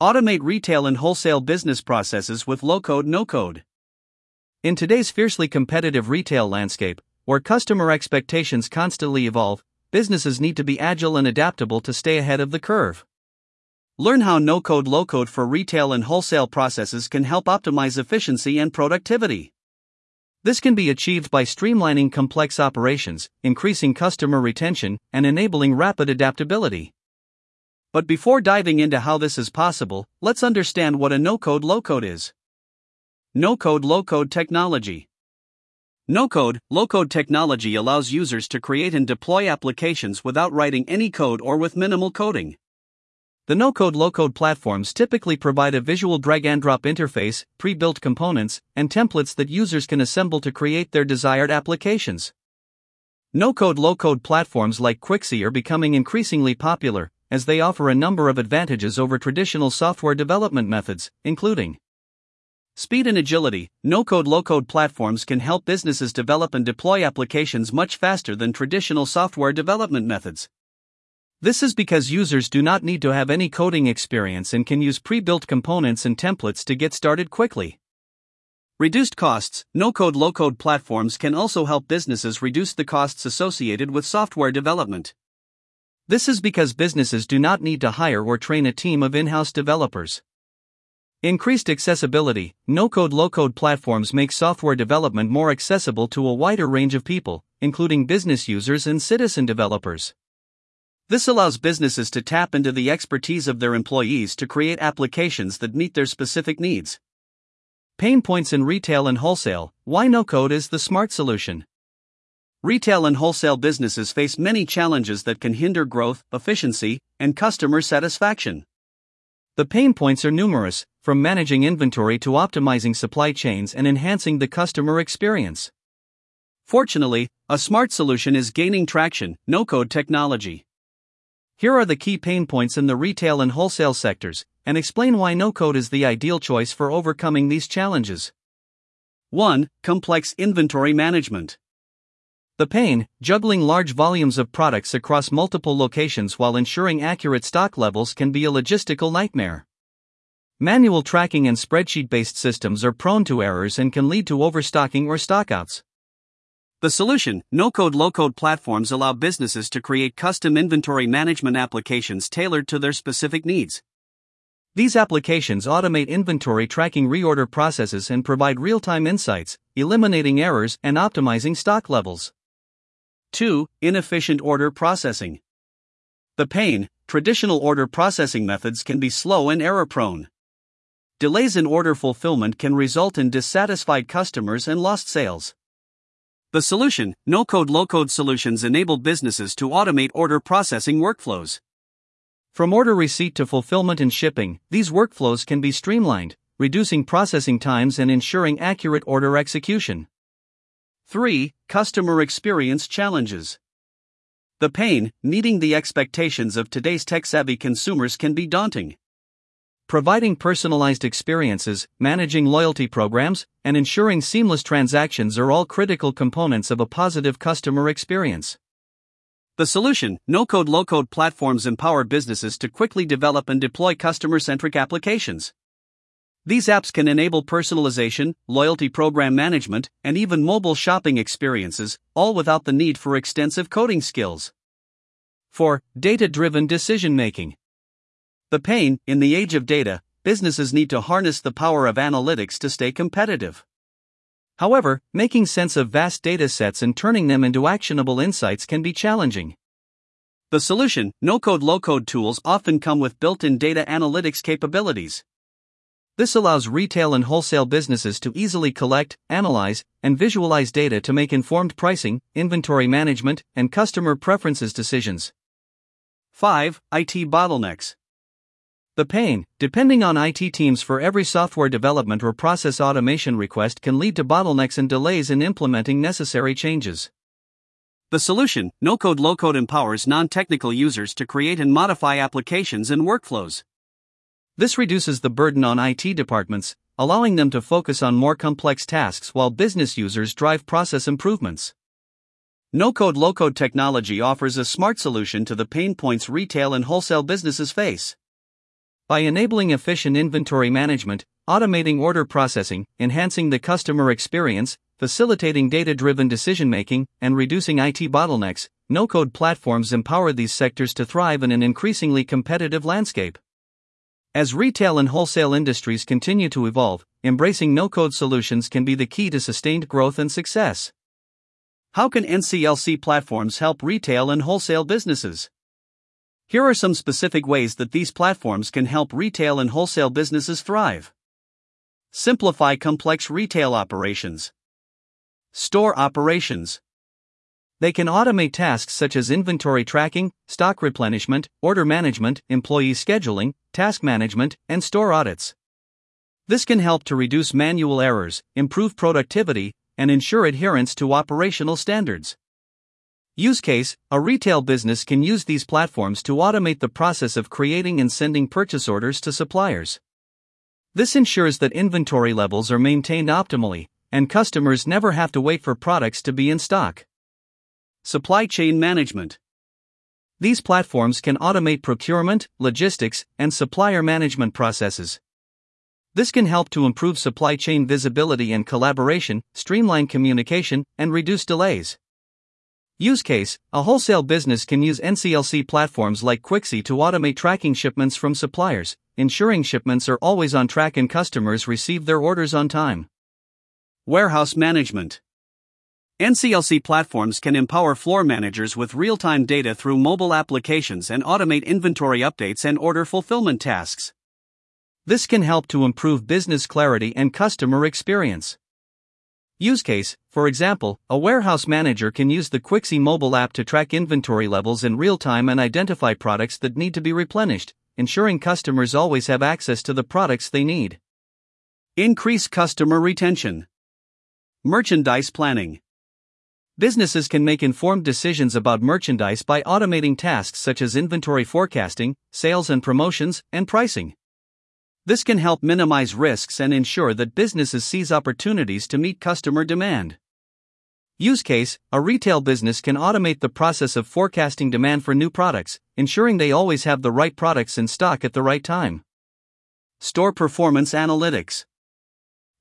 Automate retail and wholesale business processes with low code, no code. In today's fiercely competitive retail landscape, where customer expectations constantly evolve, businesses need to be agile and adaptable to stay ahead of the curve. Learn how no code, low code for retail and wholesale processes can help optimize efficiency and productivity. This can be achieved by streamlining complex operations, increasing customer retention, and enabling rapid adaptability. But before diving into how this is possible, let's understand what a no code low code is. No code low code technology. No code low code technology allows users to create and deploy applications without writing any code or with minimal coding. The no code low code platforms typically provide a visual drag and drop interface, pre built components, and templates that users can assemble to create their desired applications. No code low code platforms like Quixy are becoming increasingly popular, as they offer a number of advantages over traditional software development methods, including speed and agility. No code low code platforms can help businesses develop and deploy applications much faster than traditional software development methods. This is because users do not need to have any coding experience and can use pre built components and templates to get started quickly. Reduced costs No code low code platforms can also help businesses reduce the costs associated with software development. This is because businesses do not need to hire or train a team of in house developers. Increased accessibility No code low code platforms make software development more accessible to a wider range of people, including business users and citizen developers. This allows businesses to tap into the expertise of their employees to create applications that meet their specific needs. Pain points in retail and wholesale Why no code is the smart solution? Retail and wholesale businesses face many challenges that can hinder growth, efficiency, and customer satisfaction. The pain points are numerous, from managing inventory to optimizing supply chains and enhancing the customer experience. Fortunately, a smart solution is gaining traction no code technology. Here are the key pain points in the retail and wholesale sectors, and explain why no code is the ideal choice for overcoming these challenges. 1. Complex inventory management. The pain, juggling large volumes of products across multiple locations while ensuring accurate stock levels can be a logistical nightmare. Manual tracking and spreadsheet based systems are prone to errors and can lead to overstocking or stockouts. The solution no code low code platforms allow businesses to create custom inventory management applications tailored to their specific needs. These applications automate inventory tracking reorder processes and provide real time insights, eliminating errors and optimizing stock levels. 2. Inefficient order processing. The pain traditional order processing methods can be slow and error prone. Delays in order fulfillment can result in dissatisfied customers and lost sales. The solution no code low code solutions enable businesses to automate order processing workflows. From order receipt to fulfillment and shipping, these workflows can be streamlined, reducing processing times and ensuring accurate order execution. 3. Customer experience challenges. The pain, meeting the expectations of today's tech savvy consumers can be daunting. Providing personalized experiences, managing loyalty programs, and ensuring seamless transactions are all critical components of a positive customer experience. The solution no code low code platforms empower businesses to quickly develop and deploy customer centric applications. These apps can enable personalization, loyalty program management, and even mobile shopping experiences, all without the need for extensive coding skills. 4. Data driven decision making. The pain, in the age of data, businesses need to harness the power of analytics to stay competitive. However, making sense of vast data sets and turning them into actionable insights can be challenging. The solution, no code low code tools often come with built in data analytics capabilities. This allows retail and wholesale businesses to easily collect, analyze, and visualize data to make informed pricing, inventory management, and customer preferences decisions. 5. IT bottlenecks. The pain, depending on IT teams for every software development or process automation request, can lead to bottlenecks and delays in implementing necessary changes. The solution, no code low code empowers non technical users to create and modify applications and workflows. This reduces the burden on IT departments, allowing them to focus on more complex tasks while business users drive process improvements. No code low code technology offers a smart solution to the pain points retail and wholesale businesses face. By enabling efficient inventory management, automating order processing, enhancing the customer experience, facilitating data driven decision making, and reducing IT bottlenecks, no code platforms empower these sectors to thrive in an increasingly competitive landscape. As retail and wholesale industries continue to evolve, embracing no code solutions can be the key to sustained growth and success. How can NCLC platforms help retail and wholesale businesses? Here are some specific ways that these platforms can help retail and wholesale businesses thrive. Simplify complex retail operations. Store operations. They can automate tasks such as inventory tracking, stock replenishment, order management, employee scheduling, task management, and store audits. This can help to reduce manual errors, improve productivity, and ensure adherence to operational standards. Use case A retail business can use these platforms to automate the process of creating and sending purchase orders to suppliers. This ensures that inventory levels are maintained optimally, and customers never have to wait for products to be in stock. Supply chain management. These platforms can automate procurement, logistics, and supplier management processes. This can help to improve supply chain visibility and collaboration, streamline communication, and reduce delays. Use case A wholesale business can use NCLC platforms like Quixy to automate tracking shipments from suppliers, ensuring shipments are always on track and customers receive their orders on time. Warehouse management. NCLC platforms can empower floor managers with real time data through mobile applications and automate inventory updates and order fulfillment tasks. This can help to improve business clarity and customer experience. Use case For example, a warehouse manager can use the Quixy mobile app to track inventory levels in real time and identify products that need to be replenished, ensuring customers always have access to the products they need. Increase customer retention. Merchandise planning. Businesses can make informed decisions about merchandise by automating tasks such as inventory forecasting, sales and promotions, and pricing. This can help minimize risks and ensure that businesses seize opportunities to meet customer demand. Use case A retail business can automate the process of forecasting demand for new products, ensuring they always have the right products in stock at the right time. Store Performance Analytics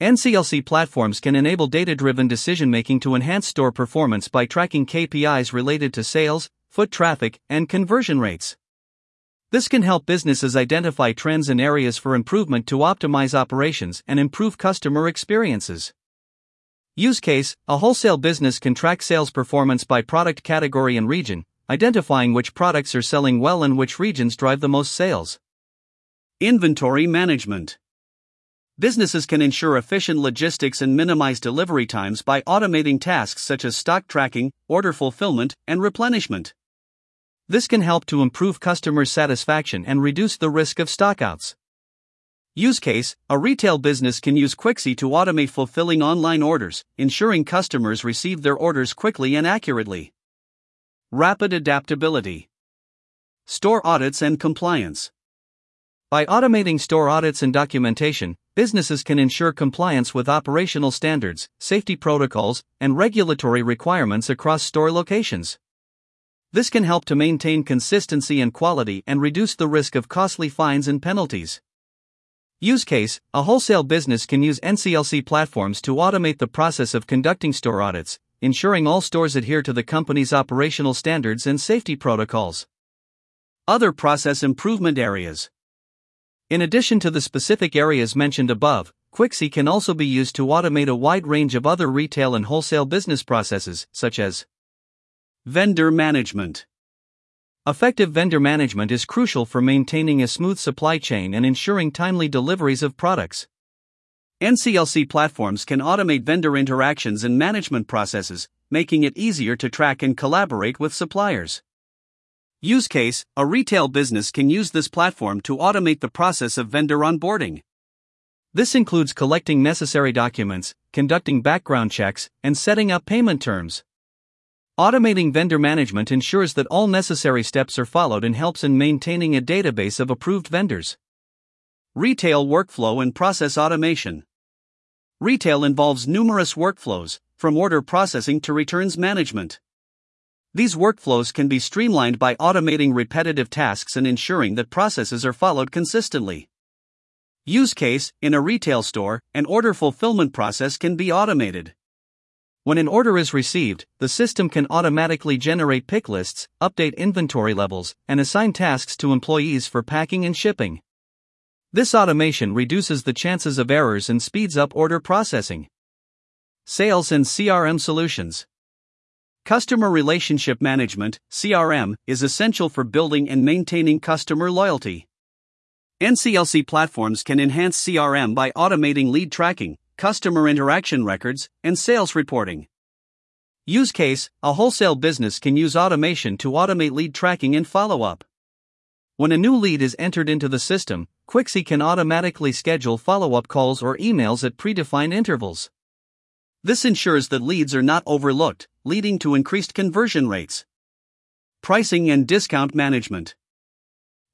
NCLC platforms can enable data driven decision making to enhance store performance by tracking KPIs related to sales, foot traffic, and conversion rates. This can help businesses identify trends and areas for improvement to optimize operations and improve customer experiences. Use case A wholesale business can track sales performance by product category and region, identifying which products are selling well and which regions drive the most sales. Inventory management. Businesses can ensure efficient logistics and minimize delivery times by automating tasks such as stock tracking, order fulfillment, and replenishment. This can help to improve customer satisfaction and reduce the risk of stockouts. Use case A retail business can use Quixy to automate fulfilling online orders, ensuring customers receive their orders quickly and accurately. Rapid adaptability. Store audits and compliance. By automating store audits and documentation, businesses can ensure compliance with operational standards, safety protocols, and regulatory requirements across store locations. This can help to maintain consistency and quality and reduce the risk of costly fines and penalties. Use case A wholesale business can use NCLC platforms to automate the process of conducting store audits, ensuring all stores adhere to the company's operational standards and safety protocols. Other process improvement areas. In addition to the specific areas mentioned above, Quixy can also be used to automate a wide range of other retail and wholesale business processes, such as vendor management. Effective vendor management is crucial for maintaining a smooth supply chain and ensuring timely deliveries of products. NCLC platforms can automate vendor interactions and management processes, making it easier to track and collaborate with suppliers. Use case A retail business can use this platform to automate the process of vendor onboarding. This includes collecting necessary documents, conducting background checks, and setting up payment terms. Automating vendor management ensures that all necessary steps are followed and helps in maintaining a database of approved vendors. Retail workflow and process automation. Retail involves numerous workflows, from order processing to returns management. These workflows can be streamlined by automating repetitive tasks and ensuring that processes are followed consistently. Use case In a retail store, an order fulfillment process can be automated. When an order is received, the system can automatically generate pick lists, update inventory levels, and assign tasks to employees for packing and shipping. This automation reduces the chances of errors and speeds up order processing. Sales and CRM solutions. Customer Relationship Management, CRM, is essential for building and maintaining customer loyalty. NCLC platforms can enhance CRM by automating lead tracking, customer interaction records, and sales reporting. Use case A wholesale business can use automation to automate lead tracking and follow up. When a new lead is entered into the system, Quixy can automatically schedule follow up calls or emails at predefined intervals. This ensures that leads are not overlooked, leading to increased conversion rates. Pricing and discount management.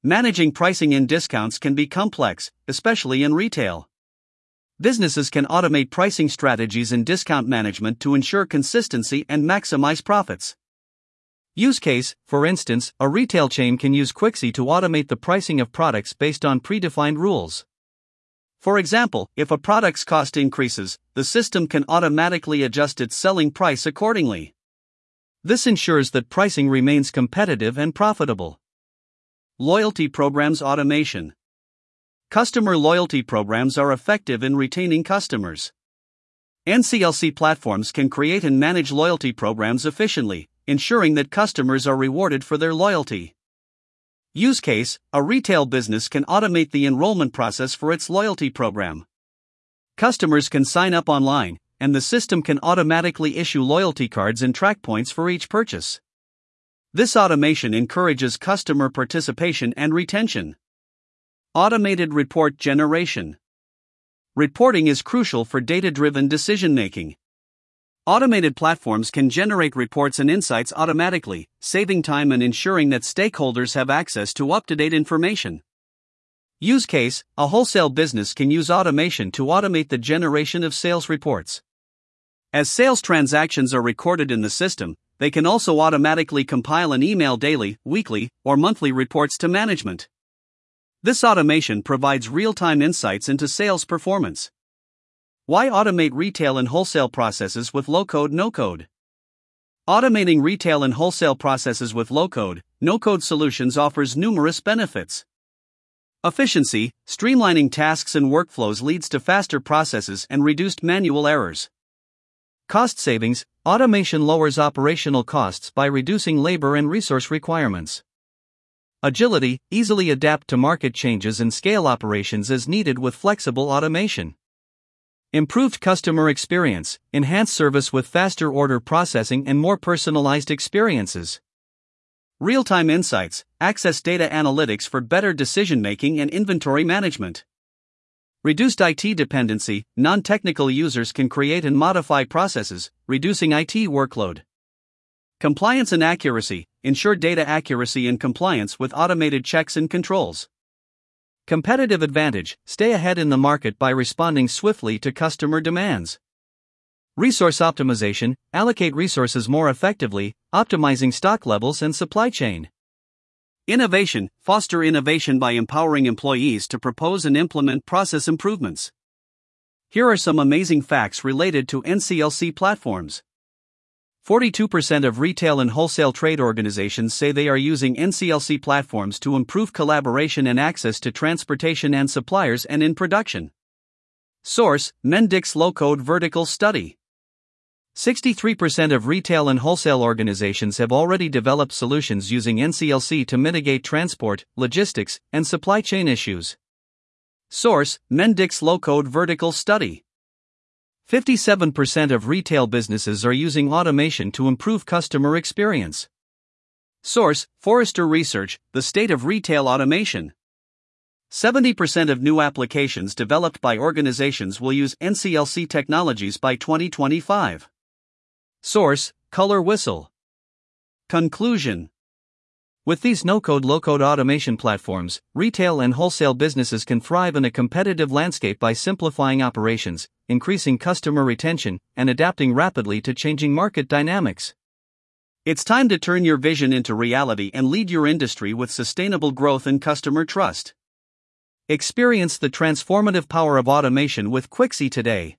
Managing pricing and discounts can be complex, especially in retail. Businesses can automate pricing strategies and discount management to ensure consistency and maximize profits. Use case For instance, a retail chain can use Quixy to automate the pricing of products based on predefined rules. For example, if a product's cost increases, the system can automatically adjust its selling price accordingly. This ensures that pricing remains competitive and profitable. Loyalty Programs Automation Customer loyalty programs are effective in retaining customers. NCLC platforms can create and manage loyalty programs efficiently, ensuring that customers are rewarded for their loyalty. Use case A retail business can automate the enrollment process for its loyalty program. Customers can sign up online, and the system can automatically issue loyalty cards and track points for each purchase. This automation encourages customer participation and retention. Automated report generation. Reporting is crucial for data driven decision making. Automated platforms can generate reports and insights automatically, saving time and ensuring that stakeholders have access to up to date information. Use case A wholesale business can use automation to automate the generation of sales reports. As sales transactions are recorded in the system, they can also automatically compile and email daily, weekly, or monthly reports to management. This automation provides real time insights into sales performance. Why automate retail and wholesale processes with low code, no code? Automating retail and wholesale processes with low code, no code solutions offers numerous benefits. Efficiency, streamlining tasks and workflows leads to faster processes and reduced manual errors. Cost savings, automation lowers operational costs by reducing labor and resource requirements. Agility, easily adapt to market changes and scale operations as needed with flexible automation. Improved customer experience, enhanced service with faster order processing and more personalized experiences. Real time insights, access data analytics for better decision making and inventory management. Reduced IT dependency, non technical users can create and modify processes, reducing IT workload. Compliance and accuracy, ensure data accuracy and compliance with automated checks and controls. Competitive advantage stay ahead in the market by responding swiftly to customer demands. Resource optimization allocate resources more effectively, optimizing stock levels and supply chain. Innovation foster innovation by empowering employees to propose and implement process improvements. Here are some amazing facts related to NCLC platforms. 42% of retail and wholesale trade organizations say they are using NCLC platforms to improve collaboration and access to transportation and suppliers and in production. Source Mendix Low Code Vertical Study. 63% of retail and wholesale organizations have already developed solutions using NCLC to mitigate transport, logistics, and supply chain issues. Source Mendix Low Code Vertical Study. 57% of retail businesses are using automation to improve customer experience. Source Forrester Research The State of Retail Automation. 70% of new applications developed by organizations will use NCLC technologies by 2025. Source Color Whistle. Conclusion with these no code low code automation platforms, retail and wholesale businesses can thrive in a competitive landscape by simplifying operations, increasing customer retention, and adapting rapidly to changing market dynamics. It's time to turn your vision into reality and lead your industry with sustainable growth and customer trust. Experience the transformative power of automation with Quixy today.